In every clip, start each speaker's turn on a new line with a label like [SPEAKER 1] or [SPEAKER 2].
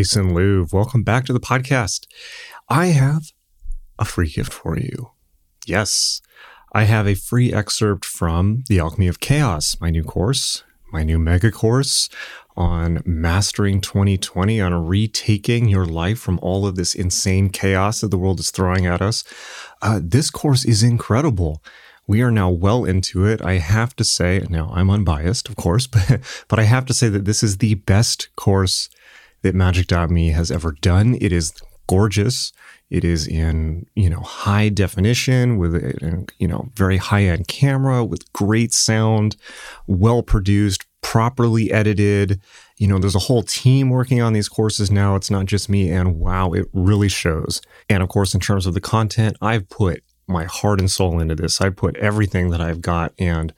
[SPEAKER 1] Jason Louv. Welcome back to the podcast. I have a free gift for you. Yes, I have a free excerpt from The Alchemy of Chaos, my new course, my new mega course on mastering 2020, on retaking your life from all of this insane chaos that the world is throwing at us. Uh, this course is incredible. We are now well into it. I have to say, now I'm unbiased, of course, but, but I have to say that this is the best course that Magick.me has ever done. It is gorgeous. It is in, you know, high definition with you know, very high end camera with great sound, well produced, properly edited. You know, there's a whole team working on these courses now. It's not just me. And wow, it really shows. And of course, in terms of the content, I've put my heart and soul into this. I put everything that I've got. And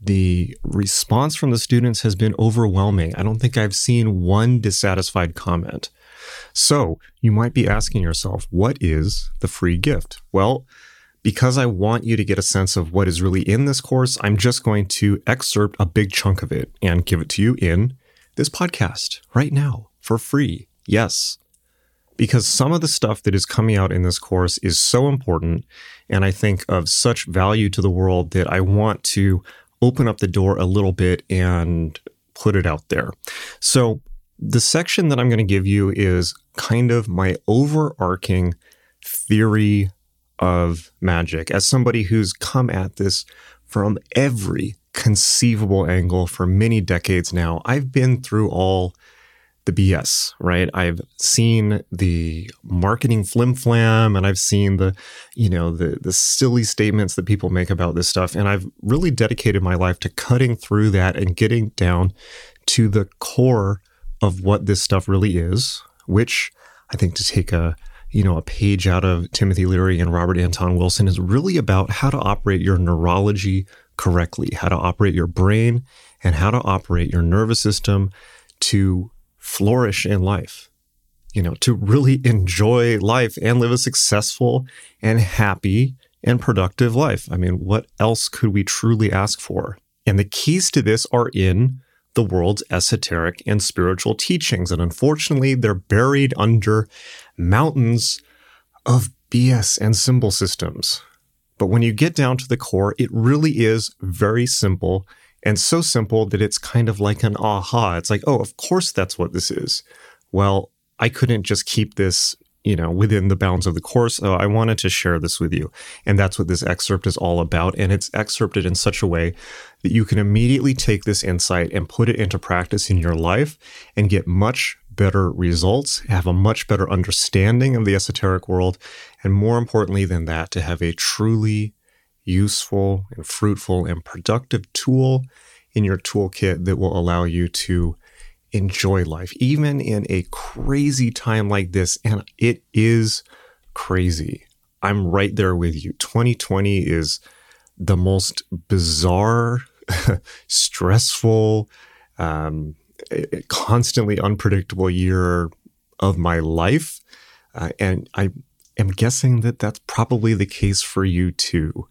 [SPEAKER 1] the response from the students has been overwhelming. I don't think I've seen one dissatisfied comment. So you might be asking yourself, what is the free gift? Well, because I want you to get a sense of what is really in this course, I'm just going to excerpt a big chunk of it and give it to you in this podcast right now for free. Yes. Because some of the stuff that is coming out in this course is so important and I think of such value to the world that I want to open up the door a little bit and put it out there. So, the section that I'm going to give you is kind of my overarching theory of magic as somebody who's come at this from every conceivable angle for many decades now. I've been through all the BS, right? I've seen the marketing flim flam and I've seen the, you know, the the silly statements that people make about this stuff. And I've really dedicated my life to cutting through that and getting down to the core of what this stuff really is, which I think to take a you know, a page out of Timothy Leary and Robert Anton Wilson is really about how to operate your neurology correctly, how to operate your brain and how to operate your nervous system to flourish in life, you know, to really enjoy life and live a successful and happy and productive life. I mean, what else could we truly ask for? And the keys to this are in the world's esoteric and spiritual teachings. And unfortunately, they're buried under mountains of BS and symbol systems. But when you get down to the core, it really is very simple and so simple that it's kind of like an aha. It's like, oh, of course that's what this is. Well, I couldn't just keep this, you know, within the bounds of the course. So I wanted to share this with you. And that's what this excerpt is all about. And it's excerpted in such a way that you can immediately take this insight and put it into practice in your life and get much better results, have a much better understanding of the esoteric world, and more importantly than that, to have a truly useful and fruitful and productive tool in your toolkit that will allow you to enjoy life, even in a crazy time like this. And it is crazy. I'm right there with you. 2020 is the most bizarre, stressful, um, constantly unpredictable year of my life. Uh, and I am guessing that that's probably the case for you too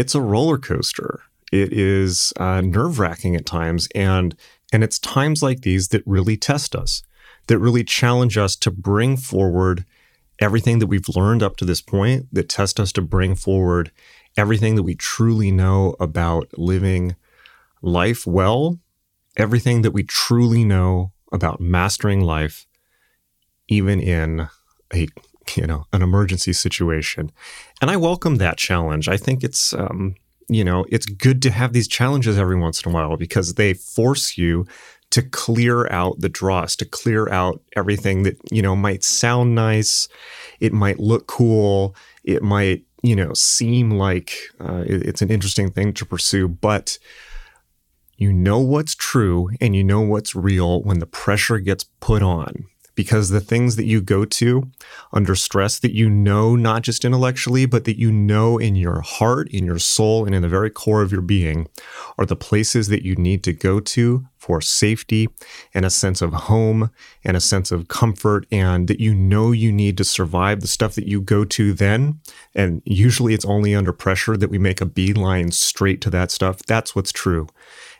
[SPEAKER 1] it's a roller coaster. It is uh, nerve wracking at times. And, and it's times like these that really test us, that really challenge us to bring forward everything that we've learned up to this point, that test us to bring forward everything that we truly know about living life well, everything that we truly know about mastering life, even in a you know, an emergency situation. And I welcome that challenge. I think it's, um, you know, it's good to have these challenges every once in a while because they force you to clear out the dross, to clear out everything that, you know, might sound nice. It might look cool. It might, you know, seem like uh, it's an interesting thing to pursue, but you know what's true and you know what's real when the pressure gets put on because the things that you go to under stress that you know not just intellectually but that you know in your heart in your soul and in the very core of your being are the places that you need to go to for safety and a sense of home and a sense of comfort and that you know you need to survive the stuff that you go to then. And usually it's only under pressure that we make a beeline straight to that stuff. That's what's true.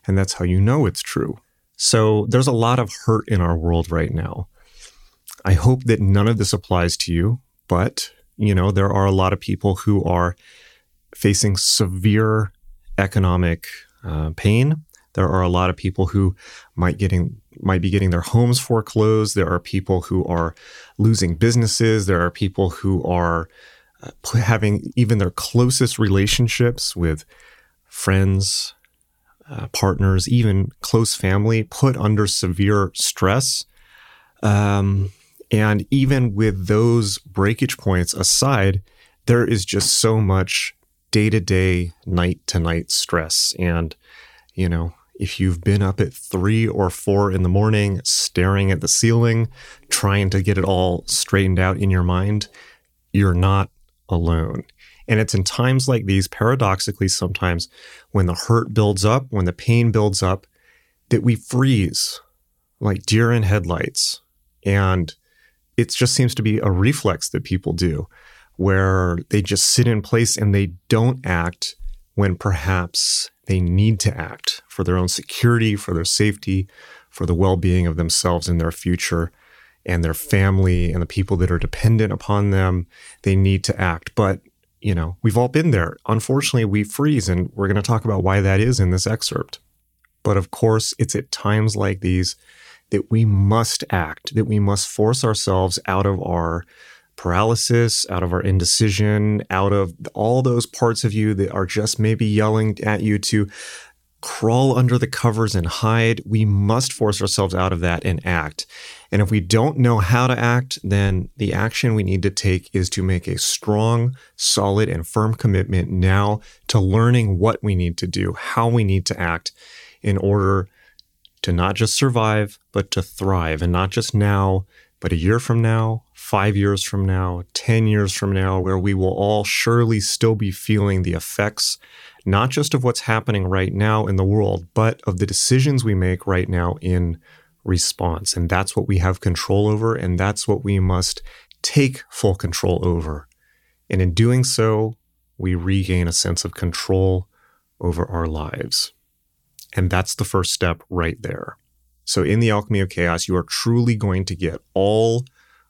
[SPEAKER 1] And that's how you know it's true. So there's a lot of hurt in our world right now I hope that none of this applies to you, but you know, there are a lot of people who are facing severe economic uh, pain. There are a lot of people who might getting might be getting their homes foreclosed. There are people who are losing businesses. There are people who are uh, having even their closest relationships with friends, uh, partners, even close family put under severe stress. Um, and even with those breakage points aside, there is just so much day to day, night to night stress. And, you know, if you've been up at three or four in the morning, staring at the ceiling, trying to get it all straightened out in your mind, you're not alone. And it's in times like these, paradoxically, sometimes when the hurt builds up, when the pain builds up, that we freeze like deer in headlights. And it just seems to be a reflex that people do where they just sit in place and they don't act when perhaps they need to act for their own security, for their safety, for the well being of themselves and their future and their family and the people that are dependent upon them. They need to act. But, you know, we've all been there. Unfortunately, we freeze, and we're going to talk about why that is in this excerpt. But of course, it's at times like these that we must act, that we must force ourselves out of our paralysis, out of our indecision, out of all those parts of you that are just maybe yelling at you to crawl under the covers and hide. We must force ourselves out of that and act. And if we don't know how to act, then the action we need to take is to make a strong, solid, and firm commitment now to learning what we need to do, how we need to act in order to not just survive, but to thrive. And not just now, but a year from now, five years from now, 10 years from now, where we will all surely still be feeling the effects, not just of what's happening right now in the world, but of the decisions we make right now in response. And that's what we have control over, and that's what we must take full control over. And in doing so, we regain a sense of control over our lives. And that's the first step right there. So, in the alchemy of chaos, you are truly going to get all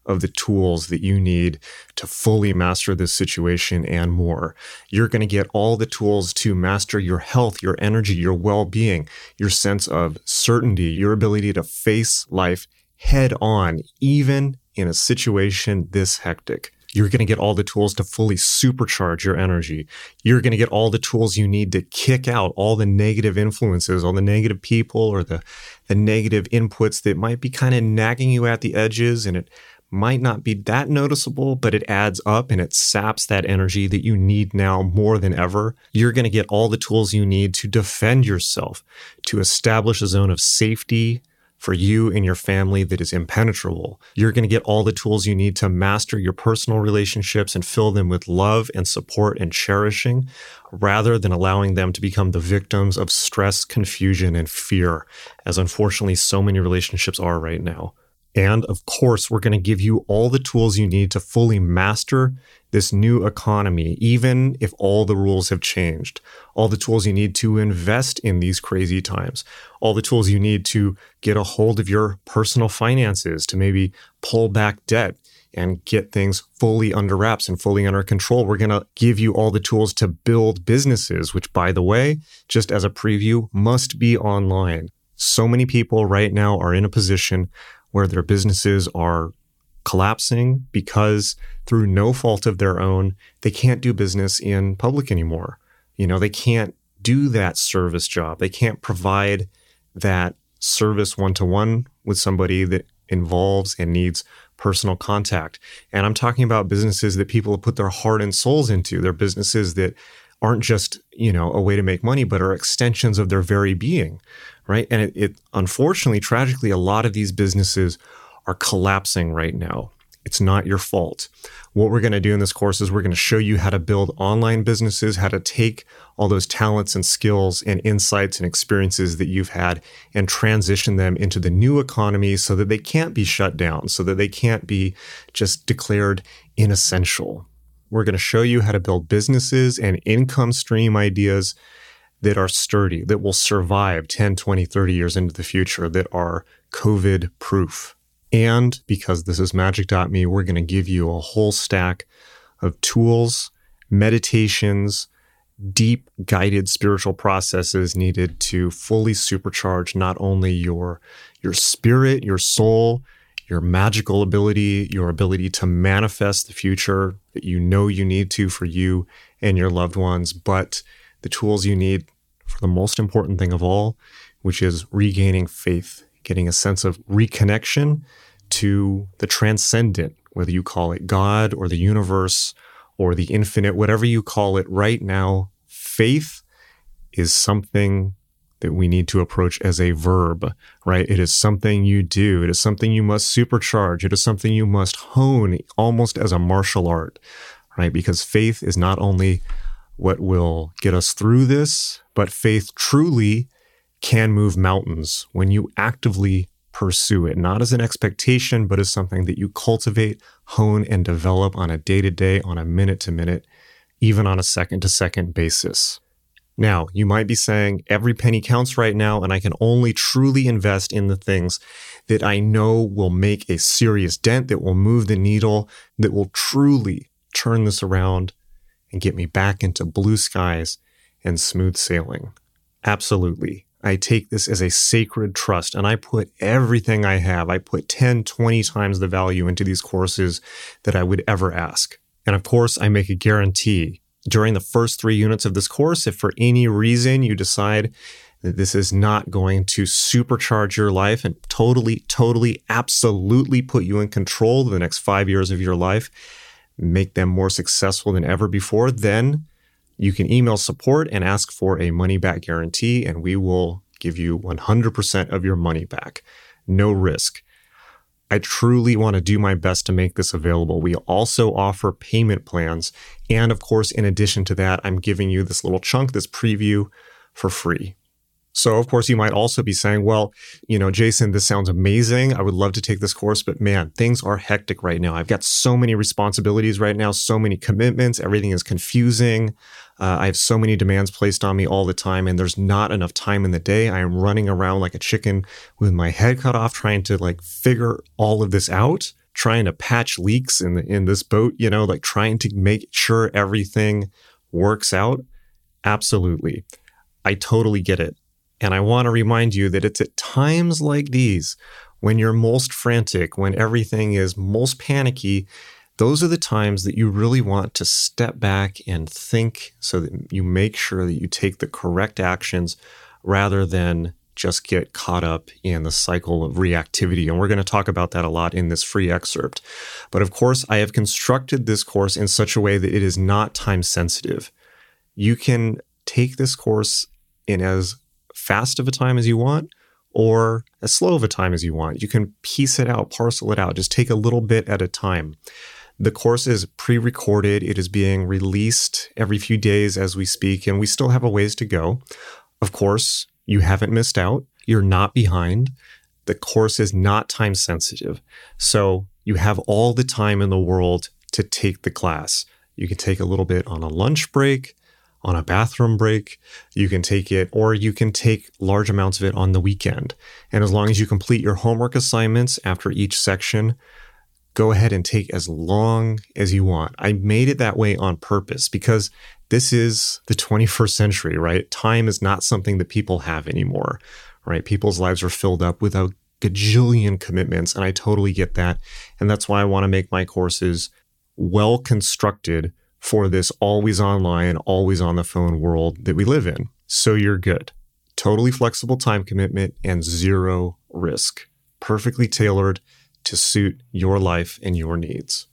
[SPEAKER 1] of the tools that you need to fully master this situation and more. You're going to get all the tools to master your health, your energy, your well being, your sense of certainty, your ability to face life head on, even in a situation this hectic. You're going to get all the tools to fully supercharge your energy. You're going to get all the tools you need to kick out all the negative influences, all the negative people or the, the negative inputs that might be kind of nagging you at the edges. And it might not be that noticeable, but it adds up and it saps that energy that you need now more than ever. You're going to get all the tools you need to defend yourself, to establish a zone of safety for you and your family that is impenetrable. You're going to get all the tools you need to master your personal relationships and fill them with love and support and cherishing rather than allowing them to become the victims of stress, confusion, and fear, as unfortunately so many relationships are right now. And of course, we're going to give you all the tools you need to fully master this new economy, even if all the rules have changed. All the tools you need to invest in these crazy times. All the tools you need to get a hold of your personal finances, to maybe pull back debt and get things fully under wraps and fully under control. We're going to give you all the tools to build businesses, which, by the way, just as a preview, must be online. So many people right now are in a position where their businesses are collapsing because through no fault of their own, they can't do business in public anymore. You know, they can't do that service job. They can't provide that service one to one with somebody that involves and needs personal contact. And I'm talking about businesses that people have put their heart and souls into. They're businesses that aren't just, you know, a way to make money, but are extensions of their very being right? And it, it unfortunately, tragically, a lot of these businesses are collapsing right now. It's not your fault. What we're going to do in this course is we're going to show you how to build online businesses, how to take all those talents and skills and insights and experiences that you've had and transition them into the new economy so that they can't be shut down, so that they can't be just declared inessential. We're going to show you how to build businesses and income stream ideas that are sturdy, that will survive 10, 20, 30 years into the future, that are COVID proof. And because this is magick.me, we're going to give you a whole stack of tools, meditations, deep guided spiritual processes needed to fully supercharge not only your your spirit, your soul, your magical ability, your ability to manifest the future that you know you need to for you and your loved ones, but the tools you need for the most important thing of all, which is regaining faith, getting a sense of reconnection to the transcendent, whether you call it God or the universe or the infinite, whatever you call it right now, faith is something that we need to approach as a verb, right? It is something you do. It is something you must supercharge. It is something you must hone almost as a martial art, right? Because faith is not only what will get us through this, but faith truly can move mountains when you actively pursue it, not as an expectation, but as something that you cultivate, hone, and develop on a day to day, on a minute to minute, even on a second to second basis. Now, you might be saying every penny counts right now, and I can only truly invest in the things that I know will make a serious dent, that will move the needle, that will truly turn this around and get me back into blue skies and smooth sailing. Absolutely. I take this as a sacred trust and I put everything I have, I put 10, 20 times the value into these courses that I would ever ask. And of course, I make a guarantee during the first three units of this course, if for any reason you decide that this is not going to supercharge your life and totally, totally, absolutely put you in control the next five years of your life, make them more successful than ever before, then you can email support and ask for a money back guarantee, and we will give you 100% of your money back. No risk. I truly want to do my best to make this available. We also offer payment plans. And of course, in addition to that, I'm giving you this little chunk, this preview for free. So, of course, you might also be saying, well, you know, Jason, this sounds amazing. I would love to take this course, but man, things are hectic right now. I've got so many responsibilities right now, so many commitments. Everything is confusing. Uh, I have so many demands placed on me all the time, and there's not enough time in the day. I am running around like a chicken with my head cut off, trying to like figure all of this out, trying to patch leaks in the, in this boat. You know, like trying to make sure everything works out. Absolutely, I totally get it. And I want to remind you that it's at times like these when you're most frantic, when everything is most panicky, those are the times that you really want to step back and think so that you make sure that you take the correct actions rather than just get caught up in the cycle of reactivity. And we're going to talk about that a lot in this free excerpt. But of course, I have constructed this course in such a way that it is not time sensitive. You can take this course in as fast of a time as you want or as slow of a time as you want. You can piece it out, parcel it out, just take a little bit at a time. The course is pre recorded, it is being released every few days as we speak, and we still have a ways to go. Of course, you haven't missed out, you're not behind. The course is not time sensitive. So you have all the time in the world to take the class. You can take a little bit on a lunch break on a bathroom break. You can take it, or you can take large amounts of it on the weekend. And as long as you complete your homework assignments after each section, go ahead and take as long as you want. I made it that way on purpose because this is the 21st century, right? Time is not something that people have anymore, right? People's lives are filled up with a gajillion commitments, and I totally get that. And that's why I want to make my courses well constructed for this always online, always on the phone world that we live in. So you're good. Totally flexible time commitment and zero risk. Perfectly tailored to suit your life and your needs.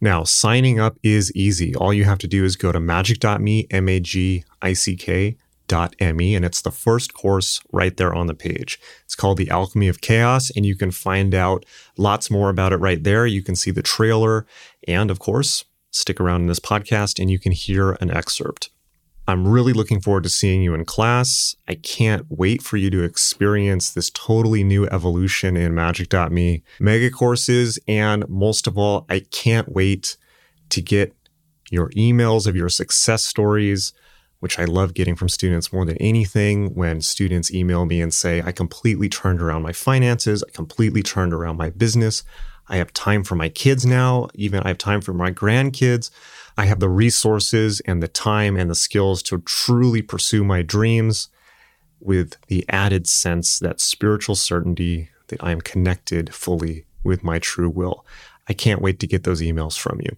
[SPEAKER 1] Now, signing up is easy. All you have to do is go to magick.me, M A G I C K dot me, and it's the first course right there on the page. It's called The Alchemy of Chaos, and you can find out lots more about it right there. You can see the trailer, and of course, stick around in this podcast and you can hear an excerpt. I'm really looking forward to seeing you in class. I can't wait for you to experience this totally new evolution in magick.me mega courses. And most of all, I can't wait to get your emails of your success stories which I love getting from students more than anything when students email me and say, I completely turned around my finances, I completely turned around my business. I have time for my kids now, even I have time for my grandkids. I have the resources and the time and the skills to truly pursue my dreams with the added sense that spiritual certainty that I am connected fully with my true will. I can't wait to get those emails from you.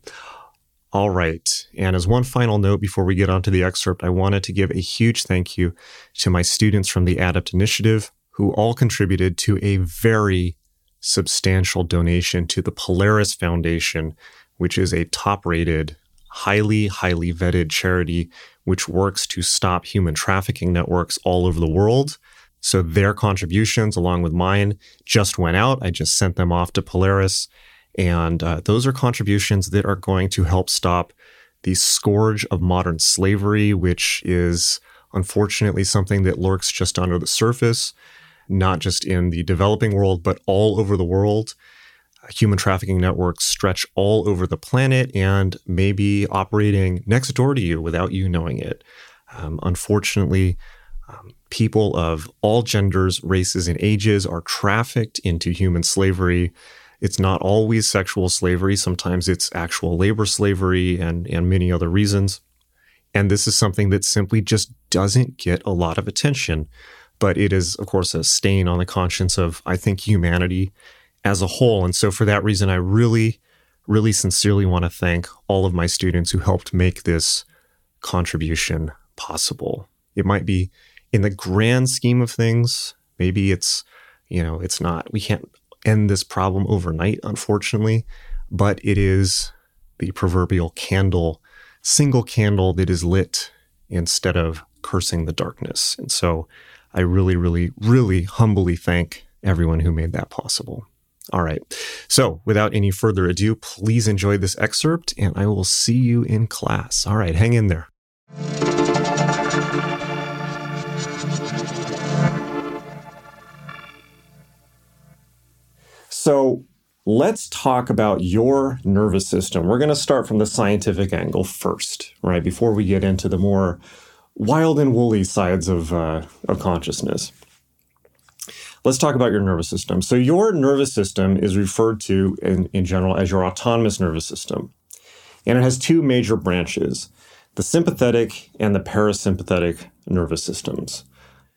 [SPEAKER 1] All right. And as one final note before we get on to the excerpt, I wanted to give a huge thank you to my students from the Adept Initiative who all contributed to a very substantial donation to the Polaris Foundation, which is a top rated, highly, highly vetted charity which works to stop human trafficking networks all over the world. So their contributions, along with mine, just went out. I just sent them off to Polaris. And uh, those are contributions that are going to help stop the scourge of modern slavery, which is unfortunately something that lurks just under the surface, not just in the developing world, but all over the world. Human trafficking networks stretch all over the planet and may be operating next door to you without you knowing it. Um, unfortunately, um, people of all genders, races, and ages are trafficked into human slavery it's not always sexual slavery. Sometimes it's actual labor slavery and, and many other reasons. And this is something that simply just doesn't get a lot of attention. But it is, of course, a stain on the conscience of, I think, humanity as a whole. And so, for that reason, I really, really sincerely want to thank all of my students who helped make this contribution possible. It might be in the grand scheme of things, maybe it's, you know, it's not, we can't end this problem overnight, unfortunately, but it is the proverbial candle, single candle that is lit instead of cursing the darkness. And so I really, really, really humbly thank everyone who made that possible. All right. So without any further ado, please enjoy this excerpt and I will see you in class. All right. Hang in there. So let's talk about your nervous system. We're going to start from the scientific angle first, right? Before we get into the more wild and woolly sides of, uh, of consciousness. Let's talk about your nervous system. So, your nervous system is referred to in, in general as your autonomous nervous system. And it has two major branches the sympathetic and the parasympathetic nervous systems.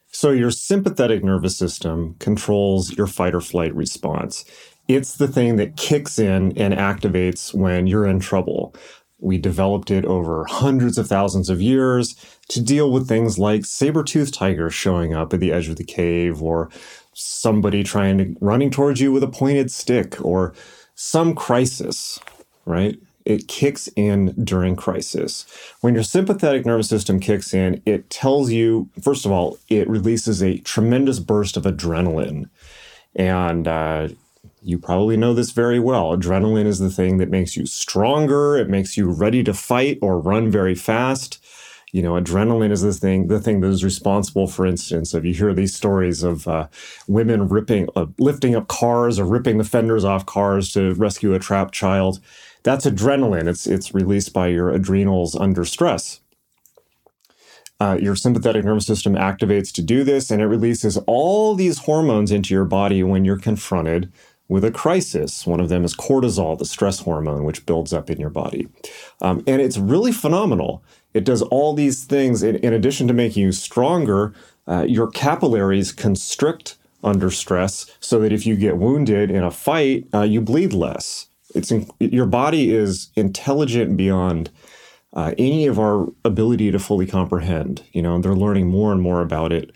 [SPEAKER 1] So, your sympathetic nervous system controls your fight or flight response. It's the thing that kicks in and activates when you're in trouble. We developed it over hundreds of thousands of years to deal with things like saber-toothed tigers showing up at the edge of the cave or somebody trying to running towards you with a pointed stick or some crisis, right? it kicks in during crisis. When your sympathetic nervous system kicks in, it tells you, first of all, it releases a tremendous burst of adrenaline. And uh, you probably know this very well. Adrenaline is the thing that makes you stronger, it makes you ready to fight or run very fast. You know, adrenaline is the thing, the thing that is responsible, for instance, if you hear these stories of uh, women ripping, uh, lifting up cars or ripping the fenders off cars to rescue a trapped child that's adrenaline. It's it's released by your adrenals under stress. Uh, your sympathetic nervous system activates to do this, and it releases all these hormones into your body when you're confronted with a crisis. One of them is cortisol, the stress hormone, which builds up in your body. Um, and it's really phenomenal. It does all these things in, in addition to making you stronger. Uh, your capillaries constrict under stress so that if you get wounded in a fight, uh, you bleed less it's in, your body is intelligent beyond uh, any of our ability to fully comprehend. You know, they're learning more and more about it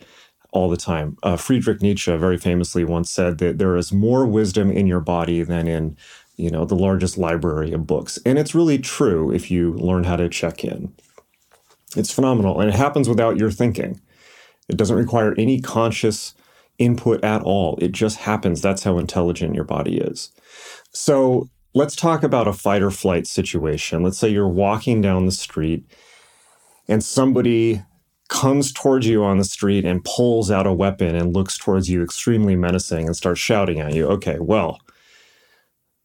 [SPEAKER 1] all the time. Uh, Friedrich Nietzsche very famously once said that there is more wisdom in your body than in, you know, the largest library of books, and it's really true if you learn how to check in. It's phenomenal, and it happens without your thinking. It doesn't require any conscious input at all. It just happens. That's how intelligent your body is. So Let's talk about a fight or flight situation. Let's say you're walking down the street and somebody comes towards you on the street and pulls out a weapon and looks towards you extremely menacing and starts shouting at you. Okay, well,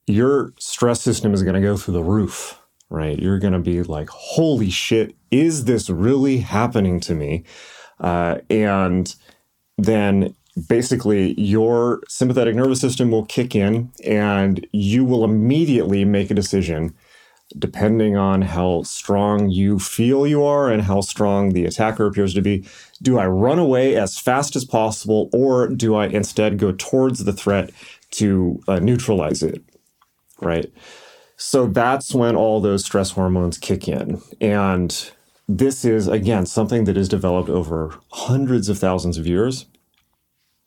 [SPEAKER 1] your stress system is going to go through the roof, right? You're going to be like, holy shit, is this really happening to me? Uh, and then basically your sympathetic nervous system will kick in and you will immediately make a decision depending on how strong you feel you are and how strong the attacker appears to be. Do I run away as fast as possible or do I instead go towards the threat to uh, neutralize it? Right. So that's when all those stress hormones kick in. And this is, again, something that is developed over hundreds of thousands of years.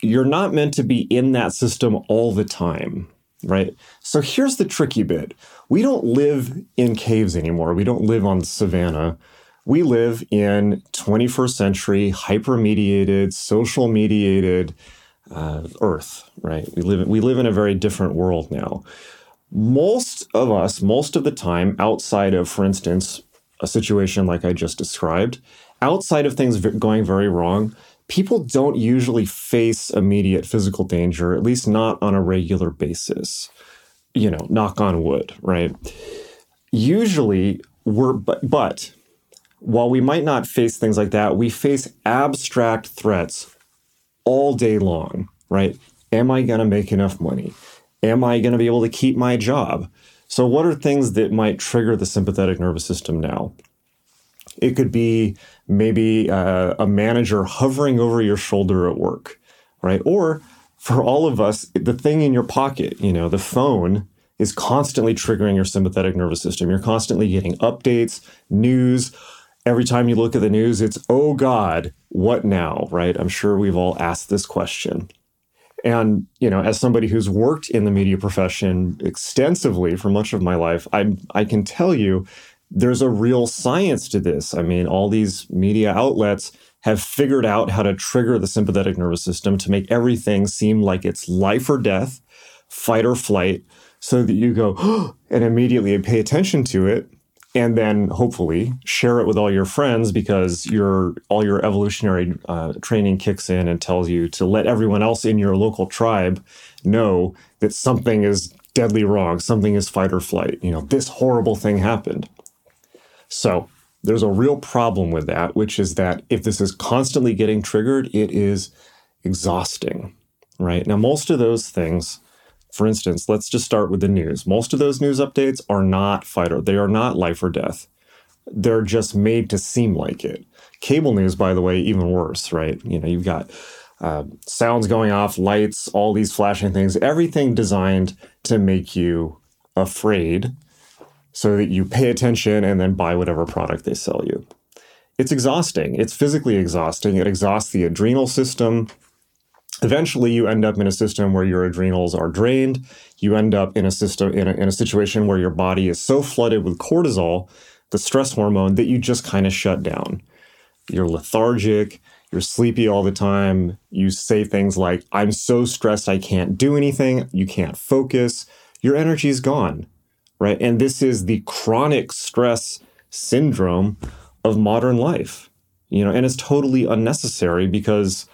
[SPEAKER 1] You're not meant to be in that system all the time, right? So here's the tricky bit we don't live in caves anymore, we don't live on savannah. We live in 21st century, hyper mediated, social mediated uh, Earth, right? We live, we live in a very different world now most of us, most of the time, outside of, for instance, a situation like I just described, outside of things going very wrong, people don't usually face immediate physical danger, at least not on a regular basis. You know, knock on wood, right? Usually, we're, but, but while we might not face things like that, we face abstract threats all day long, right? Am I going to make enough money? Am I going to be able to keep my job? So, what are things that might trigger the sympathetic nervous system now? It could be maybe uh, a manager hovering over your shoulder at work, right? Or for all of us, the thing in your pocket, you know, the phone is constantly triggering your sympathetic nervous system. You're constantly getting updates, news. Every time you look at the news, it's, oh God, what now, right? I'm sure we've all asked this question. And, you know, as somebody who's worked in the media profession extensively for much of my life, I, I can tell you there's a real science to this. I mean, all these media outlets have figured out how to trigger the sympathetic nervous system to make everything seem like it's life or death, fight or flight, so that you go and immediately pay attention to it and then hopefully share it with all your friends because your all your evolutionary uh, training kicks in and tells you to let everyone else in your local tribe know that something is deadly wrong something is fight or flight. You know this horrible thing happened. So there's a real problem with that which is that if this is constantly getting triggered it is exhausting right? Now most of those things for instance, let's just start with the news. Most of those news updates are not fighter, they are not life or death. They're just made to seem like it. Cable news, by the way, even worse, right? You know, you've got uh, sounds going off, lights, all these flashing things, everything designed to make you afraid so that you pay attention and then buy whatever product they sell you. It's exhausting. It's physically exhausting. It exhausts the adrenal system, eventually you end up in a system where your adrenals are drained. You end up in a system in a, in a situation where your body is so flooded with cortisol the stress hormone that you just kind of shut down. You're lethargic you're sleepy all the time. You say things like i'm so stressed i can't do anything you can't focus. Your energy is gone right? And this is the chronic stress syndrome of modern life you know and it's totally unnecessary because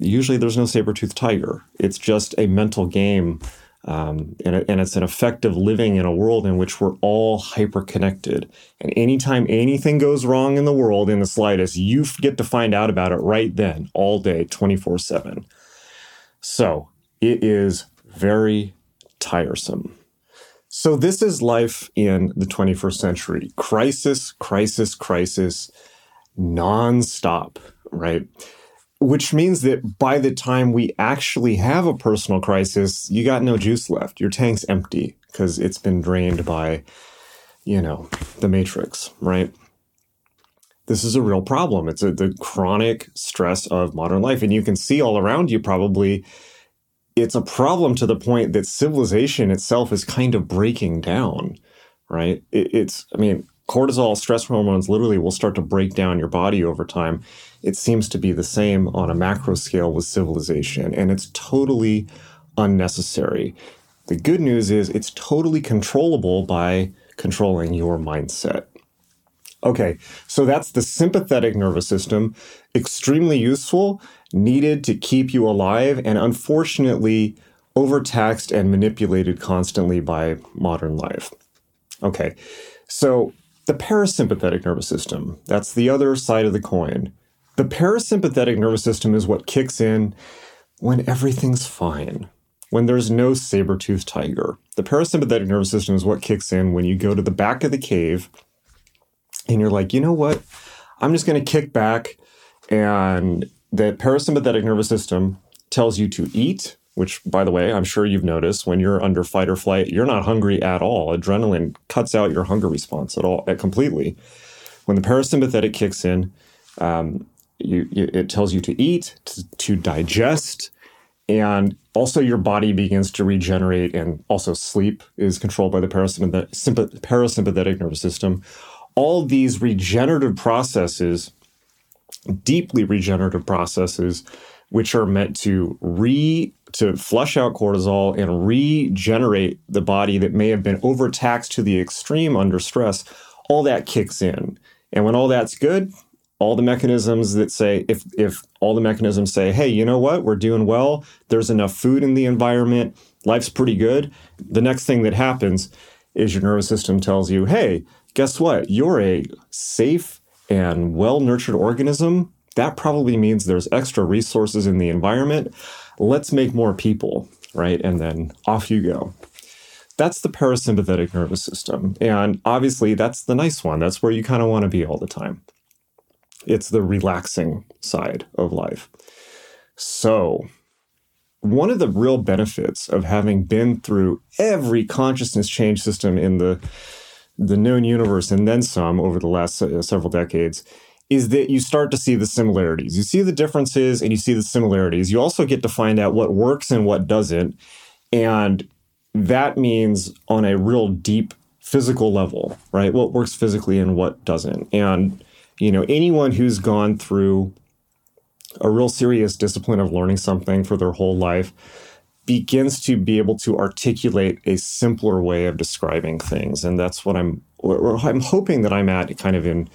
[SPEAKER 1] usually there's no saber-toothed tiger. It's just a mental game. Um, and, and it's an effective living in a world in which we're all hyper connected. And anytime anything goes wrong in the world in the slightest, you get to find out about it right then, all day, 24 7. So it is very tiresome. So, this is life in the 21st century crisis, crisis, crisis, nonstop, right? Which means that by the time we actually have a personal crisis, you got no juice left. Your tank's empty because it's been drained by, you know, the matrix, right? This is a real problem. It's a, the chronic stress of modern life. And you can see all around you probably it's a problem to the point that civilization itself is kind of breaking down, right? It, it's, I mean, cortisol, stress hormones literally will start to break down your body over time. It seems to be the same on a macro scale with civilization, and it's totally unnecessary. The good news is it's totally controllable by controlling your mindset. Okay, so that's the sympathetic nervous system, extremely useful, needed to keep you alive, and unfortunately overtaxed and manipulated constantly by modern life. Okay, So, the parasympathetic nervous system, that's the other side of the coin. The parasympathetic nervous system is what kicks in when everything's fine, when there's no saber toothed tiger. The parasympathetic nervous system is what kicks in when you go to the back of the cave and you're like, you know what? I'm just going to kick back. And the parasympathetic nervous system tells you to eat, which, by the way, I'm sure you've noticed when you're under fight or flight, you're not hungry at all. Adrenaline cuts out your hunger response at all, completely. When the parasympathetic kicks in, um, you, you, it tells you to eat, to, to digest, and also your body begins to regenerate. And also, sleep is controlled by the parasympathetic, parasympathetic nervous system. All these regenerative processes, deeply regenerative processes, which are meant to re to flush out cortisol and regenerate the body that may have been overtaxed to the extreme under stress, all that kicks in. And when all that's good, all the mechanisms that say if if all the mechanisms say, "Hey, you know what? We're doing well. There's enough food in the environment. Life's pretty good." The next thing that happens is your nervous system tells you, "Hey, guess what? You're a safe and well-nurtured organism that probably means there's extra resources in the environment. Let's make more people, right? And then off you go. That's the parasympathetic nervous system. And obviously, that's the nice one. That's where you kind of want to be all the time. It's the relaxing side of life. So, one of the real benefits of having been through every consciousness change system in the the known universe and then some over the last uh, several decades is that you start to see the similarities. You see the differences and you see the similarities. You also get to find out what works and what doesn't. And that means on a real deep physical level, right? What works physically and what doesn't. And, you know, anyone who's gone through a real serious discipline of learning something for their whole life begins to be able to articulate a simpler way of describing things. And that's what I'm, I'm hoping that I'm at kind of in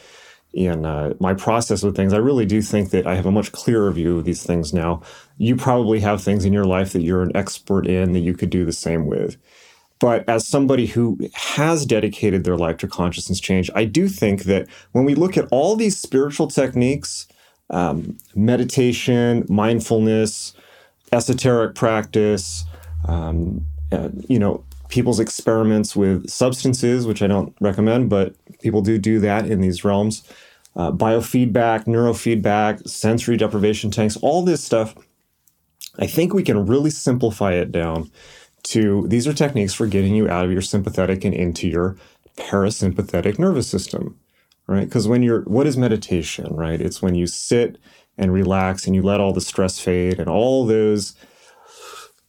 [SPEAKER 1] in uh, my process with things, I really do think that I have a much clearer view of these things now. You probably have things in your life that you're an expert in that you could do the same with. But as somebody who has dedicated their life to consciousness change, I do think that when we look at all these spiritual techniques, um, meditation, mindfulness, esoteric practice, um, uh, you know, people's experiments with substances, which I don't recommend, but people do do that in these realms uh, biofeedback, neurofeedback, sensory deprivation tanks, all this stuff. I think we can really simplify it down to these are techniques for getting you out of your sympathetic and into your parasympathetic nervous system, right? Because when you're, what is meditation, right? It's when you sit and relax and you let all the stress fade and all those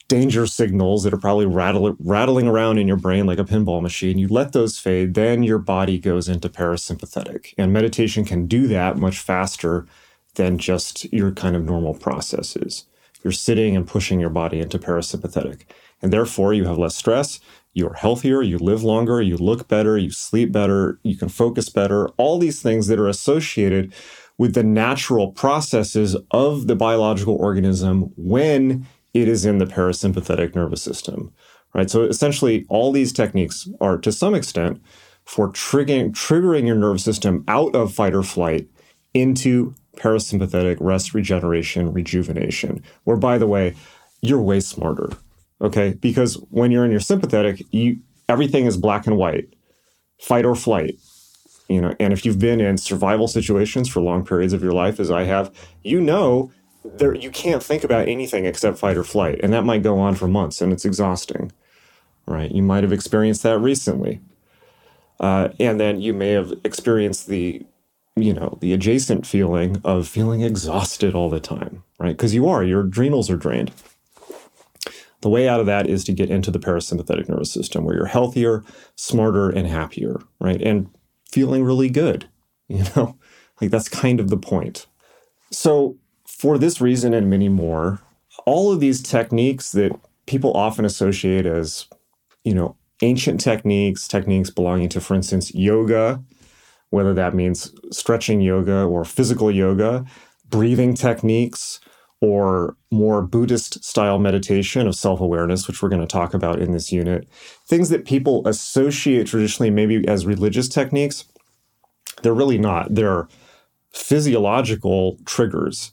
[SPEAKER 1] danger signals that are probably rattle, rattling around in your brain like a pinball machine. You let those fade, then your body goes into parasympathetic. And meditation can do that much faster than just your kind of normal processes. You're sitting and pushing your body into parasympathetic. And therefore, you have less stress, you're healthier, you live longer, you look better, you sleep better, you can focus better. All these things that are associated with the natural processes of the biological organism when it is in the parasympathetic nervous system, right? So essentially, all these techniques are to some extent for triggering, triggering your nervous system out of fight or flight into parasympathetic rest, regeneration, rejuvenation, where, by the way, you're way smarter, okay? Because when you're in your sympathetic, you everything is black and white, fight or flight. You know, and if you've been in survival situations for long periods of your life, as I have, you know there you can't think about anything except fight or flight and that might go on for months and it's exhausting right? You might have experienced that recently. Uh, and then you may have experienced the you know the adjacent feeling of feeling exhausted all the time right? Because you are your adrenals are drained. The way out of that is to get into the parasympathetic nervous system where you're healthier smarter and happier right? And feeling really good you know? Like that's kind of the point. So for this reason and many more, all of these techniques that people often associate as, you know, ancient techniques, techniques belonging to, for instance, yoga, whether that means stretching yoga or physical yoga, breathing techniques, or more Buddhist style meditation of self awareness, which we're going to talk about in this unit, things that people associate traditionally maybe as religious techniques, they're really not. They're physiological triggers.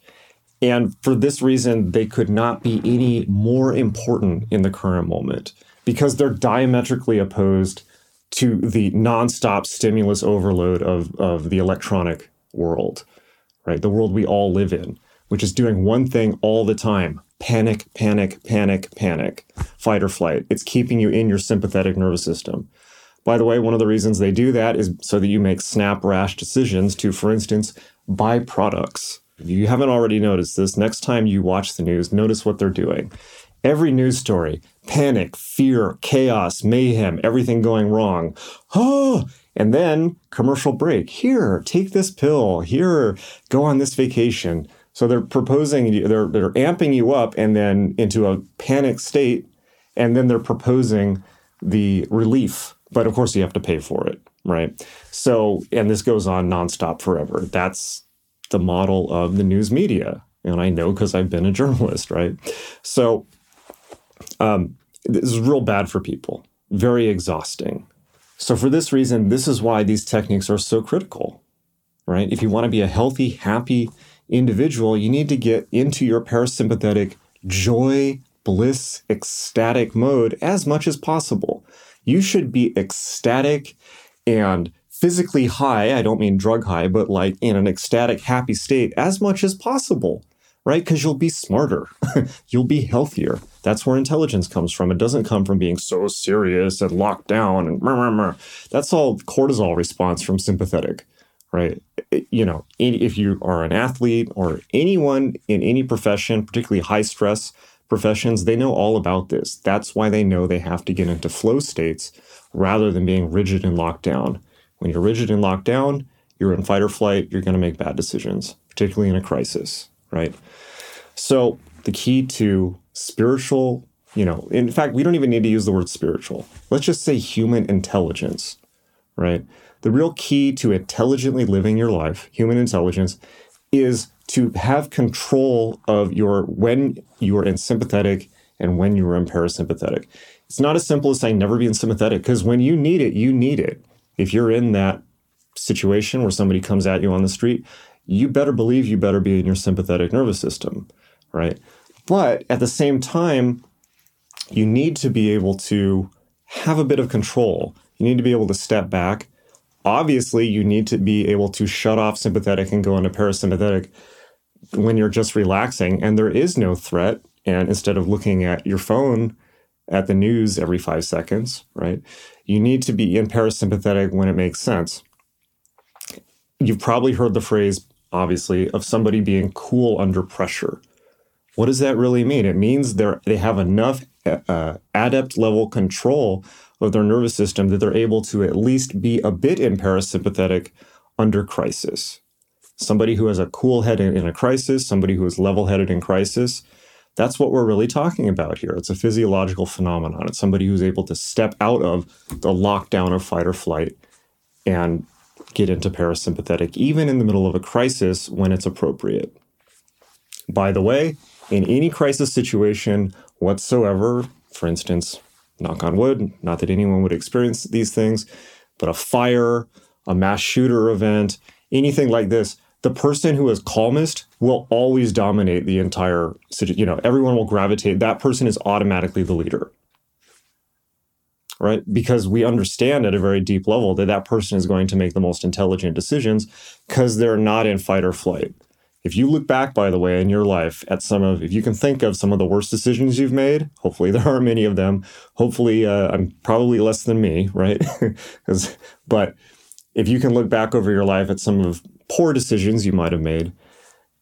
[SPEAKER 1] And for this reason, they could not be any more important in the current moment because they're diametrically opposed to the nonstop stimulus overload of, of the electronic world, right? The world we all live in which is doing one thing all the time panic, panic, panic, panic, fight or flight. It's keeping you in your sympathetic nervous system. By the way, one of the reasons they do that is so that you make snap, rash decisions to, for instance, buy products. If you haven't already noticed this, next time you watch the news, notice what they're doing. Every news story panic, fear, chaos, mayhem, everything going wrong. Oh, and then commercial break. Here, take this pill. Here, go on this vacation. So they're proposing, they're, they're amping you up and then into a panic state, and then they're proposing the relief. But of course, you have to pay for it, right? So, and this goes on nonstop forever. That's the model of the news media. And I know because I've been a journalist, right? So, um, this is real bad for people, very exhausting. So, for this reason, this is why these techniques are so critical, right? If you want to be a healthy, happy, individual, you need to get into your parasympathetic joy, bliss, ecstatic mode as much as possible. You should be ecstatic and physically high. I don't mean drug high, but like in an ecstatic, happy state as much as possible, right? Because you'll be smarter, you'll be healthier. That's where intelligence comes from. It doesn't come from being so serious and locked down and that's all cortisol response from sympathetic right? You know, if you are an athlete or anyone in any profession, particularly high stress professions, they know all about this. That's why they know they have to get into flow states rather than being rigid and locked down. When you're rigid and locked down, you're in fight or flight, you're going to make bad decisions, particularly in a crisis, right? So, the key to spiritual, you know, in fact, we don't even need to use the word spiritual. Let's just say human intelligence, right? The real key to intelligently living your life, human intelligence, is to have control of your when you are in sympathetic and when you are in parasympathetic. It's not as simple as saying never be in sympathetic because when you need it, you need it. If you're in that situation where somebody comes at you on the street, you better believe you better be in your sympathetic nervous system, right? But at the same time, you need to be able to have a bit of control. You need to be able to step back obviously you need to be able to shut off sympathetic and go into parasympathetic when you're just relaxing and there is no threat and instead of looking at your phone at the news every 5 seconds right? You need to be in parasympathetic when it makes sense. You've probably heard the phrase obviously of somebody being cool under pressure. What does that really mean? It means they're they have enough uh, adept level control of their nervous system that they're able to at least be a bit in parasympathetic under crisis. Somebody who has a cool head in, in a crisis, somebody who is level headed in crisis, that's what we're really talking about here. It's a physiological phenomenon. It's somebody who's able to step out of the lockdown of fight or flight and get into parasympathetic, even in the middle of a crisis when it's appropriate. By the way, in any crisis situation whatsoever, for instance, knock on wood, not that anyone would experience these things, but a fire, a mass shooter event, anything like this, the person who is calmest will always dominate the entire you know everyone will gravitate that person is automatically the leader right because we understand at a very deep level that that person is going to make the most intelligent decisions because they're not in fight or flight if you look back, by the way, in your life at some of, if you can think of some of the worst decisions you've made, hopefully there are many of them. Hopefully, uh, I'm probably less than me, right? but if you can look back over your life at some of poor decisions you might have made,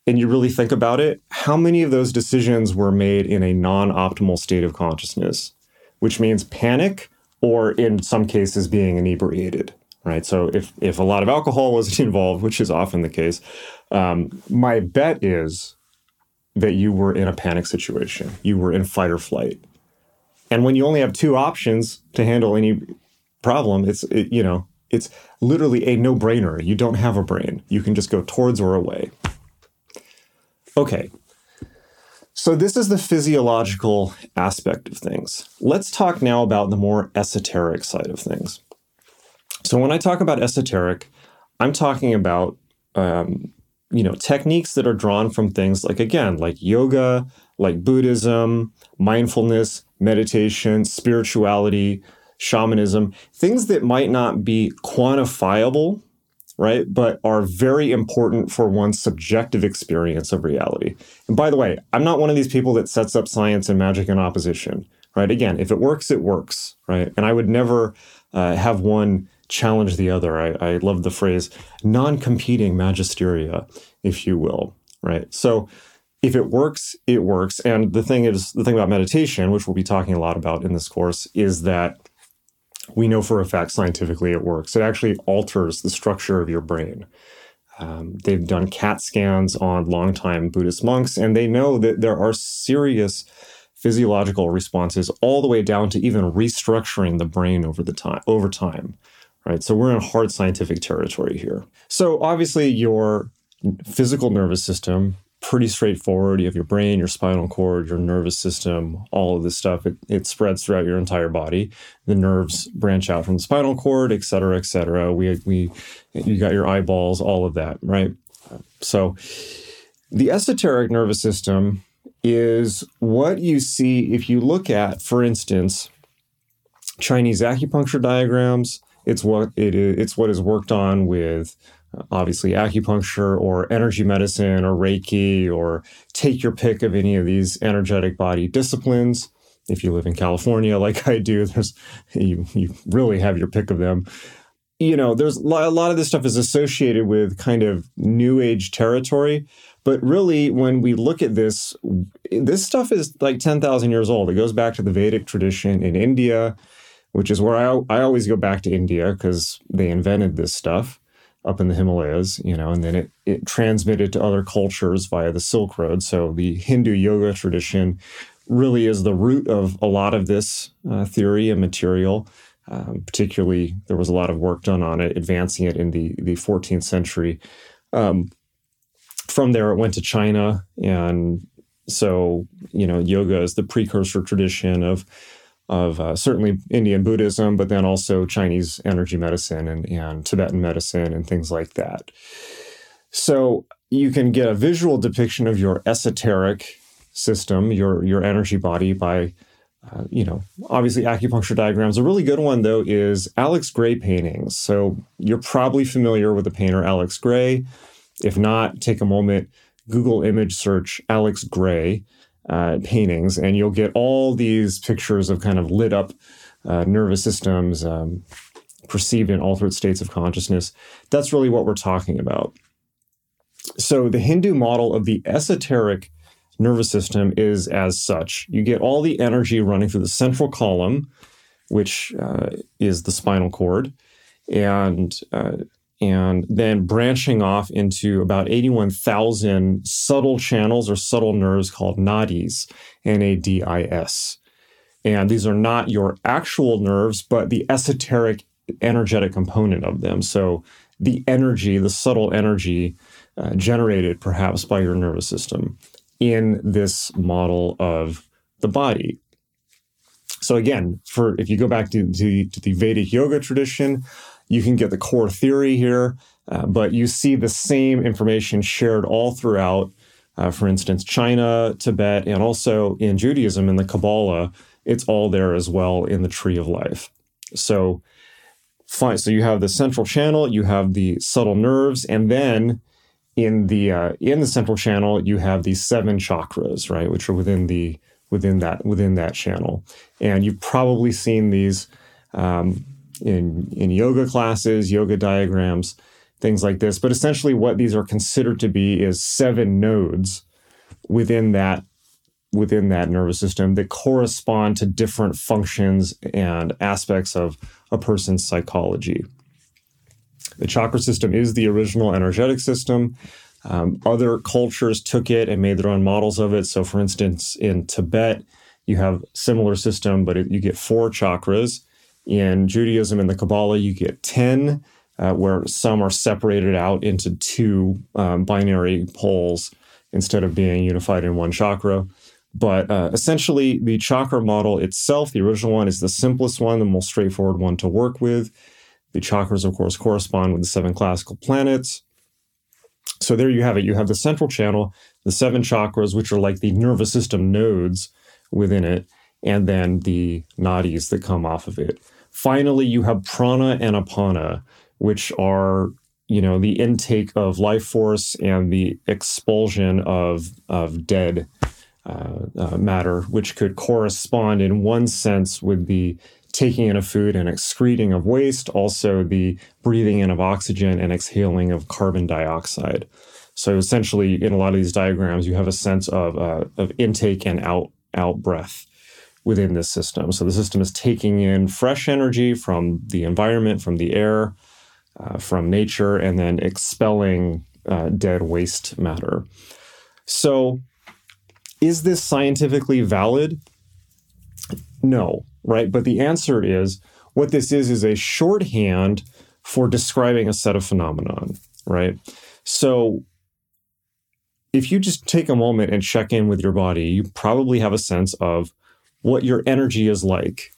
[SPEAKER 1] and you really think about it, how many of those decisions were made in a non optimal state of consciousness, which means panic or in some cases being inebriated? right? So if if a lot of alcohol wasn't involved, which is often the case, um, my bet is that you were in a panic situation. You were in fight or flight. And when you only have two options to handle any problem, it's it, you know it's literally a no brainer. You don't have a brain. You can just go towards or away. Okay. So, this is the physiological aspect of things. Let's talk now about the more esoteric side of things. So, when I talk about esoteric, I'm talking about um, you know techniques that are drawn from things like again like yoga like buddhism mindfulness meditation spirituality shamanism things that might not be quantifiable right but are very important for one's subjective experience of reality and by the way i'm not one of these people that sets up science and magic in opposition right again if it works it works right and i would never uh, have one challenge the other. I, I love the phrase non competing magisteria, if you will, right? So if it works, it works. And the thing is, the thing about meditation, which we'll be talking a lot about in this course, is that we know for a fact scientifically it works. It actually alters the structure of your brain. Um, they've done CAT scans on longtime Buddhist monks, and they know that there are serious physiological responses all the way down to even restructuring the brain over the time over time right? So we're in hard scientific territory here. So obviously, your physical nervous system pretty straightforward. You have your brain, your spinal cord, your nervous system, all of this stuff. It, it spreads throughout your entire body. The nerves branch out from the spinal cord, et cetera, et cetera. We, we, you got your eyeballs, all of that, right? So the esoteric nervous system is what you see if you look at, for instance, Chinese acupuncture diagrams, it's what it is. It's what is worked on with obviously acupuncture or energy medicine or Reiki or take your pick of any of these energetic body disciplines. If you live in California, like I do, there's you you really have your pick of them. You know, there's a lot of this stuff is associated with kind of new age territory. But really, when we look at this, this stuff is like 10,000 years old. It goes back to the Vedic tradition in India which is where I, I always go back to India because they invented this stuff up in the Himalayas, you know, and then it, it transmitted to other cultures via the Silk Road. So the Hindu yoga tradition really is the root of a lot of this uh, theory and material. Um, particularly, there was a lot of work done on it, advancing it in the, the 14th century. Um, from there, it went to China. And so, you know, yoga is the precursor tradition of of uh, certainly Indian Buddhism, but then also Chinese energy medicine and, and Tibetan medicine and things like that. So you can get a visual depiction of your esoteric system, your your energy body by uh, you know, obviously acupuncture diagrams. A really good one though is Alex Grey paintings. So you're probably familiar with the painter Alex Grey. If not, take a moment, Google image search Alex Grey uh, paintings, and you'll get all these pictures of kind of lit up uh, nervous systems um, perceived in altered states of consciousness. That's really what we're talking about. So, the Hindu model of the esoteric nervous system is as such you get all the energy running through the central column, which uh, is the spinal cord, and uh, and then branching off into about 81,000 subtle channels or subtle nerves called nadis, N A D I S. And these are not your actual nerves, but the esoteric energetic component of them. So the energy, the subtle energy uh, generated perhaps by your nervous system in this model of the body. So again, for if you go back to, to, to the Vedic yoga tradition, you can get the core theory here, uh, but you see the same information shared all throughout. Uh, for instance, China, Tibet, and also in Judaism in the Kabbalah, it's all there as well in the Tree of Life. So, fine. So you have the central channel, you have the subtle nerves, and then in the uh, in the central channel you have these seven chakras, right, which are within the within that within that channel. And you've probably seen these um, in in yoga classes, yoga diagrams, things like this. But essentially, what these are considered to be is seven nodes within that within that nervous system that correspond to different functions and aspects of a person's psychology. The chakra system is the original energetic system. Um, other cultures took it and made their own models of it. So, for instance, in Tibet, you have similar system, but it, you get four chakras. In Judaism and the Kabbalah, you get 10, uh, where some are separated out into two um, binary poles instead of being unified in one chakra. But uh, essentially, the chakra model itself, the original one, is the simplest one, the most straightforward one to work with. The chakras, of course, correspond with the seven classical planets. So there you have it. You have the central channel, the seven chakras, which are like the nervous system nodes within it, and then the nadis that come off of it. Finally, you have prana and apana, which are you know the intake of life force and the expulsion of of dead uh, uh, matter, which could correspond in one sense with the taking in of food and excreting of waste, also the breathing in of oxygen and exhaling of carbon dioxide. So essentially, in a lot of these diagrams, you have a sense of, uh, of intake and out out breath within this system. So the system is taking in fresh energy from the environment, from the air, uh, from nature, and then expelling uh, dead waste matter. So, is this scientifically valid? No, right? But the answer is what this is is a shorthand for describing a set of phenomenon, right? So if you just take a moment and check in with your body, you probably have a sense of what your energy is like,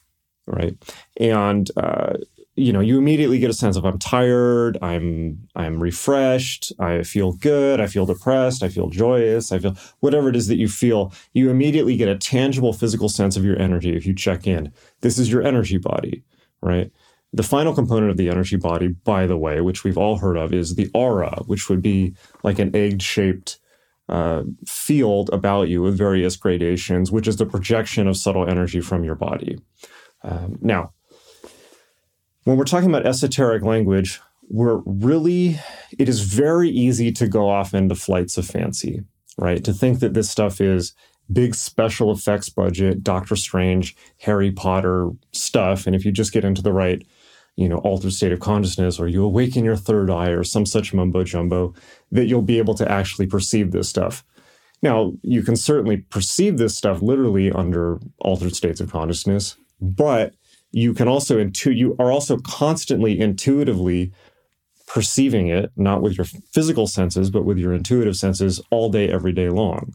[SPEAKER 1] right? And uh, you know, you immediately get a sense of I'm tired, I'm I'm refreshed, I feel good, I feel depressed, I feel joyous, I feel whatever it is that you feel, you immediately get a tangible physical sense of your energy if you check in. This is your energy body, right? The final component of the energy body, by the way, which we've all heard of, is the aura, which would be like an egg-shaped uh, field about you with various gradations, which is the projection of subtle energy from your body. Um, now, when we're talking about esoteric language, we're really, it is very easy to go off into flights of fancy, right? To think that this stuff is big special effects budget, Doctor Strange, Harry Potter stuff. And if you just get into the right, you know, altered state of consciousness or you awaken your third eye or some such mumbo jumbo, that you'll be able to actually perceive this stuff. Now, you can certainly perceive this stuff literally under altered states of consciousness, but you can also intu- you are also constantly intuitively perceiving it, not with your physical senses, but with your intuitive senses all day, every day long.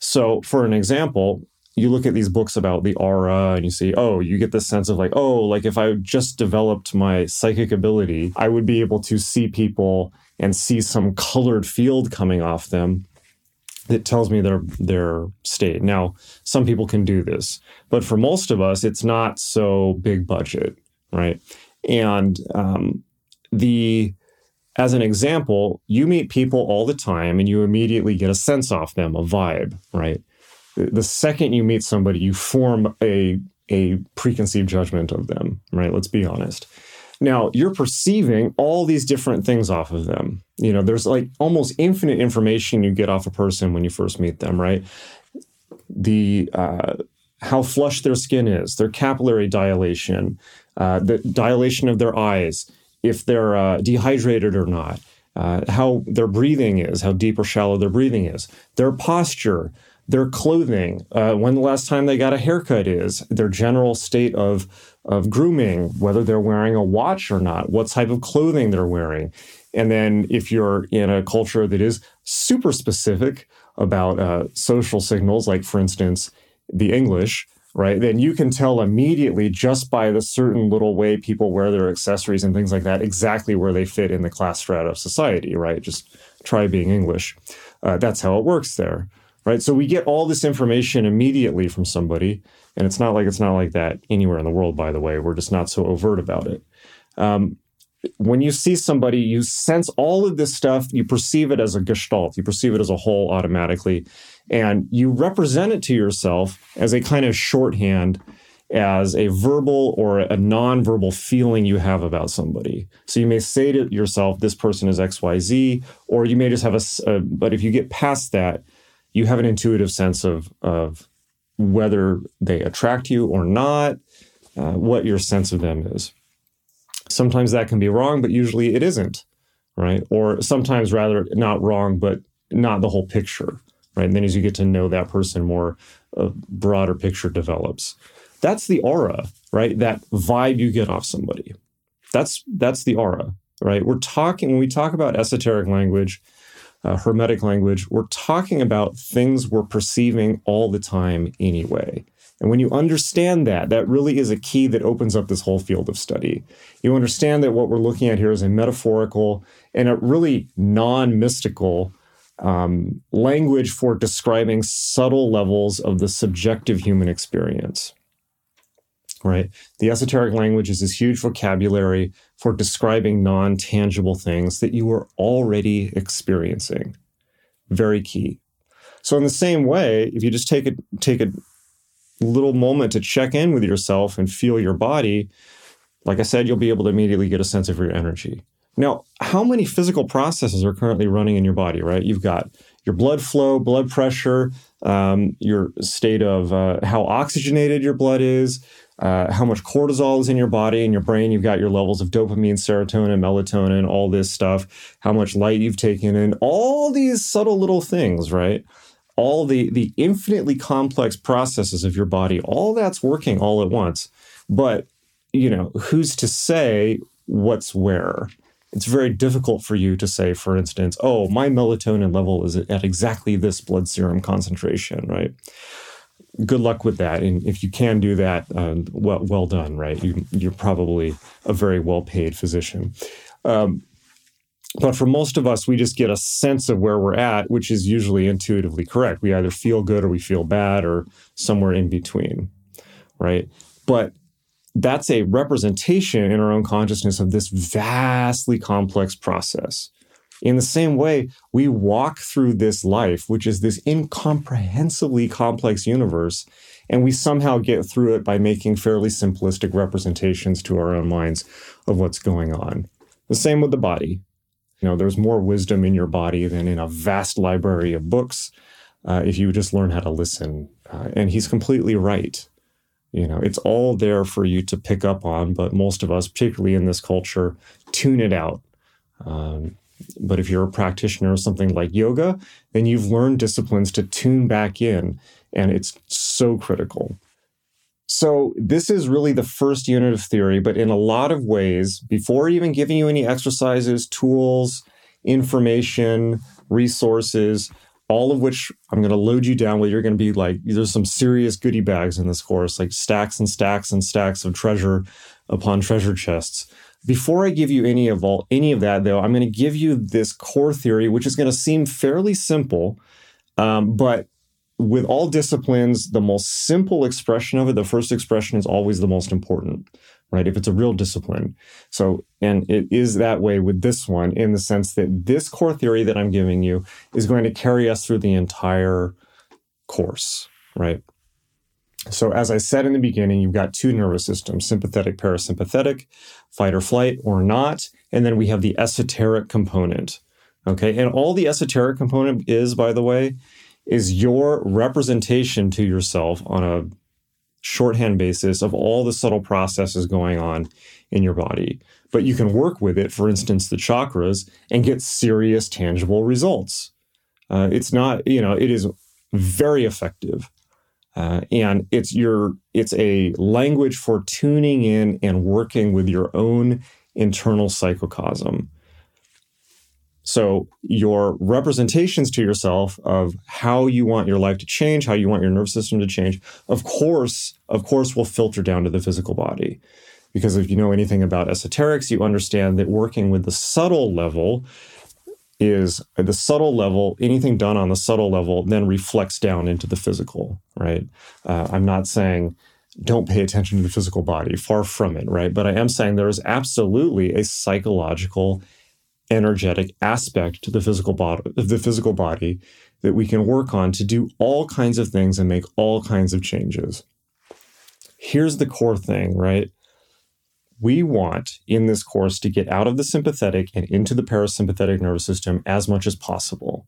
[SPEAKER 1] So, for an example, you look at these books about the aura and you see, oh, you get this sense of like, oh, like if I just developed my psychic ability, I would be able to see people and see some colored field coming off them that tells me their their state. Now, some people can do this, but for most of us, it's not so big budget, right? And um, the as an example, you meet people all the time, and you immediately get a sense off them, a vibe, right? The second you meet somebody, you form a a preconceived judgment of them, right? Let's be honest. Now, you're perceiving all these different things off of them. You know, there's like almost infinite information you get off a person when you first meet them, right? The uh, how flush their skin is, their capillary dilation, uh, the dilation of their eyes, if they're uh, dehydrated or not, uh, how their breathing is, how deep or shallow their breathing is, their posture, their clothing, uh, when the last time they got a haircut is, their general state of of grooming, whether they're wearing a watch or not, what type of clothing they're wearing. And then if you're in a culture that is super specific about uh, social signals, like for instance, the English, right, then you can tell immediately just by the certain little way people wear their accessories and things like that exactly where they fit in the class strata of society, right? Just try being English. Uh, that's how it works there, right? So we get all this information immediately from somebody. And it's not like it's not like that anywhere in the world, by the way. We're just not so overt about it. Um, when you see somebody, you sense all of this stuff, you perceive it as a gestalt, you perceive it as a whole automatically, and you represent it to yourself as a kind of shorthand, as a verbal or a nonverbal feeling you have about somebody. So you may say to yourself, this person is XYZ, or you may just have a, a but if you get past that, you have an intuitive sense of, of whether they attract you or not, uh, what your sense of them is. Sometimes that can be wrong, but usually it isn't, right? Or sometimes rather not wrong, but not the whole picture, right? And then as you get to know that person more, a broader picture develops. That's the aura, right? That vibe you get off somebody. That's that's the aura, right? We're talking when we talk about esoteric language. Uh, hermetic language, we're talking about things we're perceiving all the time anyway. And when you understand that, that really is a key that opens up this whole field of study. You understand that what we're looking at here is a metaphorical and a really non mystical um, language for describing subtle levels of the subjective human experience. Right? The esoteric language is this huge vocabulary for describing non tangible things that you are already experiencing. Very key. So, in the same way, if you just take a, take a little moment to check in with yourself and feel your body, like I said, you'll be able to immediately get a sense of your energy. Now, how many physical processes are currently running in your body, right? You've got your blood flow, blood pressure, um, your state of uh, how oxygenated your blood is, uh, how much cortisol is in your body and your brain. You've got your levels of dopamine, serotonin, melatonin, all this stuff, how much light you've taken in, all these subtle little things, right? All the, the infinitely complex processes of your body, all that's working all at once. But, you know, who's to say what's where? it's very difficult for you to say, for instance, oh, my melatonin level is at exactly this blood serum concentration, right? Good luck with that. And if you can do that, uh, well, well done, right? You, you're probably a very well paid physician. Um, but for most of us, we just get a sense of where we're at, which is usually intuitively correct. We either feel good or we feel bad or somewhere in between, right? But that's a representation in our own consciousness of this vastly complex process. In the same way, we walk through this life, which is this incomprehensibly complex universe, and we somehow get through it by making fairly simplistic representations to our own minds of what's going on. The same with the body. You know, there's more wisdom in your body than in a vast library of books uh, if you just learn how to listen. Uh, and he's completely right. You know, it's all there for you to pick up on, but most of us, particularly in this culture, tune it out. Um, but if you're a practitioner of something like yoga, then you've learned disciplines to tune back in, and it's so critical. So, this is really the first unit of theory, but in a lot of ways, before even giving you any exercises, tools, information, resources, all of which I'm going to load you down with. You're going to be like, there's some serious goodie bags in this course, like stacks and stacks and stacks of treasure upon treasure chests. Before I give you any of all any of that, though, I'm going to give you this core theory, which is going to seem fairly simple, um, but with all disciplines, the most simple expression of it, the first expression is always the most important right? If it's a real discipline. So, and it is that way with this one in the sense that this core theory that I'm giving you is going to carry us through the entire course, right? So, as I said in the beginning, you've got two nervous systems sympathetic, parasympathetic, fight or flight or not. And then we have the esoteric component. Okay. And all the esoteric component is, by the way, is your representation to yourself on a shorthand basis of all the subtle processes going on in your body. But you can work with it, for instance, the chakras, and get serious, tangible results. Uh, it's not, you know, it is very effective. Uh, and it's your it's a language for tuning in and working with your own internal psychocosm so, your representations to yourself of how you want your life to change, how you want your nervous system to change, of course, of course, will filter down to the physical body. Because if you know anything about esoterics, you understand that working with the subtle level is the subtle level, anything done on the subtle level then reflects down into the physical, right? Uh, I'm not saying don't pay attention to the physical body, far from it, right? But I am saying there is absolutely a psychological energetic aspect to the physical body the physical body that we can work on to do all kinds of things and make all kinds of changes. Here's the core thing, right? We want in this course to get out of the sympathetic and into the parasympathetic nervous system as much as possible.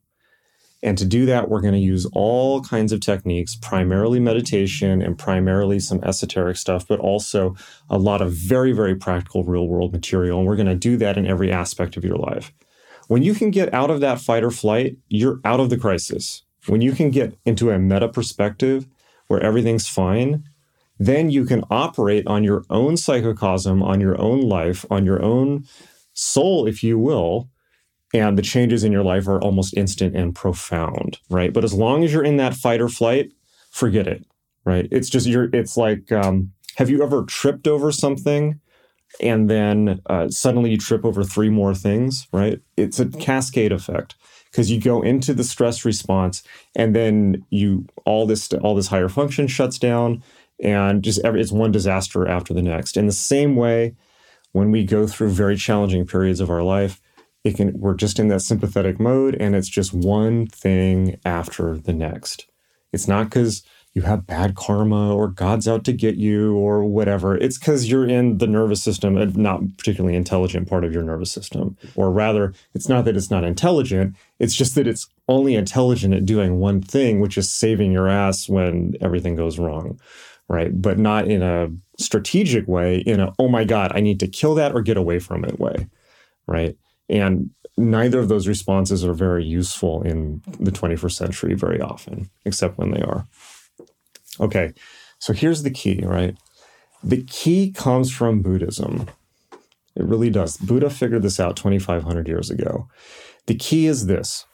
[SPEAKER 1] And to do that, we're going to use all kinds of techniques, primarily meditation and primarily some esoteric stuff, but also a lot of very, very practical real world material. And we're going to do that in every aspect of your life. When you can get out of that fight or flight, you're out of the crisis. When you can get into a meta perspective where everything's fine, then you can operate on your own psychocosm, on your own life, on your own soul, if you will, and the changes in your life are almost instant and profound, right? But as long as you're in that fight or flight, forget it, right? It's just you're. It's like, um, have you ever tripped over something? And then uh, suddenly you trip over three more things, right? It's a cascade effect because you go into the stress response and then you all this all this higher function shuts down and just every, it's one disaster after the next. In the same way, when we go through very challenging periods of our life, it can we're just in that sympathetic mode and it's just one thing after the next. It's not because you have bad karma or God's out to get you or whatever. It's because you're in the nervous system, a not particularly intelligent part of your nervous system. Or rather, it's not that it's not intelligent, it's just that it's only intelligent at doing one thing, which is saving your ass when everything goes wrong. Right. But not in a strategic way, in a, oh my God, I need to kill that or get away from it way. Right. And neither of those responses are very useful in the 21st century very often, except when they are. Okay, so here's the key, right? The key comes from Buddhism. It really does. Buddha figured this out 2,500 years ago. The key is this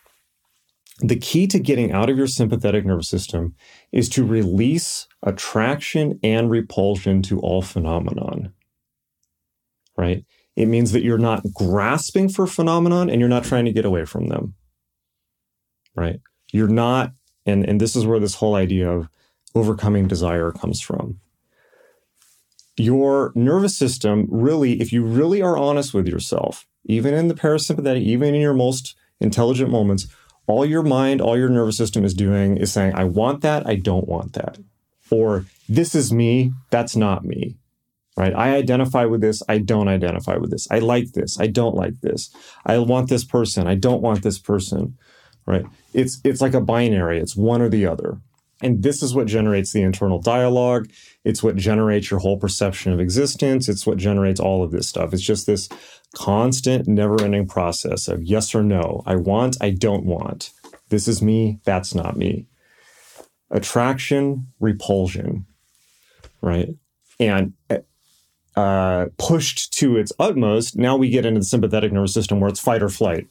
[SPEAKER 1] the key to getting out of your sympathetic nervous system is to release attraction and repulsion to all phenomenon. Right? It means that you're not grasping for phenomenon and you're not trying to get away from them. Right? You're not, and, and this is where this whole idea of overcoming desire comes from. Your nervous system really, if you really are honest with yourself, even in the parasympathetic, even in your most intelligent moments, all your mind, all your nervous system is doing is saying, I want that, I don't want that. Or this is me, that's not me. Right? I identify with this, I don't identify with this. I like this, I don't like this. I want this person, I don't want this person. Right? It's it's like a binary, it's one or the other. And this is what generates the internal dialogue. It's what generates your whole perception of existence. It's what generates all of this stuff. It's just this constant, never ending process of yes or no. I want, I don't want. This is me, that's not me. Attraction, repulsion, right? And uh, pushed to its utmost, now we get into the sympathetic nervous system where it's fight or flight,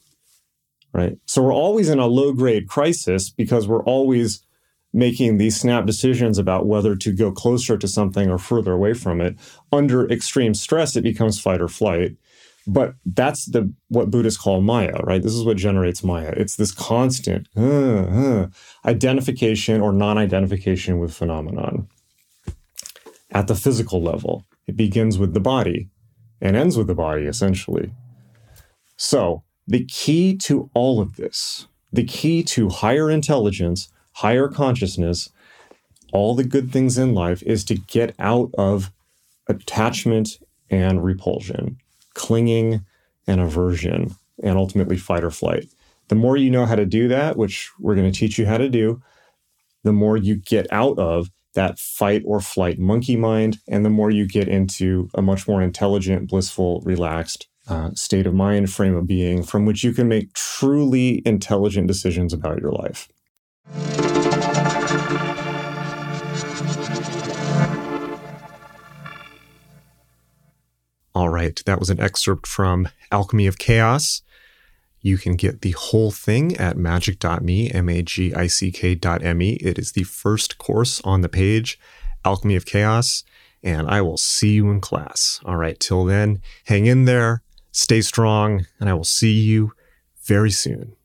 [SPEAKER 1] right? So we're always in a low grade crisis because we're always making these snap decisions about whether to go closer to something or further away from it under extreme stress it becomes fight or flight but that's the what buddhists call maya right? This is what generates maya. It's this constant uh, uh, identification or non-identification with phenomenon at the physical level. It begins with the body and ends with the body essentially. So the key to all of this the key to higher intelligence higher consciousness, all the good things in life is to get out of attachment and repulsion, clinging and aversion, and ultimately fight or flight. The more you know how to do that, which we're going to teach you how to do, the more you get out of that fight or flight monkey mind, and the more you get into a much more intelligent, blissful, relaxed uh, state of mind, frame of being, from which you can make truly intelligent decisions about your life.
[SPEAKER 2] All right, that was an excerpt from Alchemy of Chaos. You can get the whole thing at magick.me, M A G I C K.me. It is the first course on the page, Alchemy of Chaos, and I will see you in class. All right, till then, hang in there, stay strong, and I will see you very soon.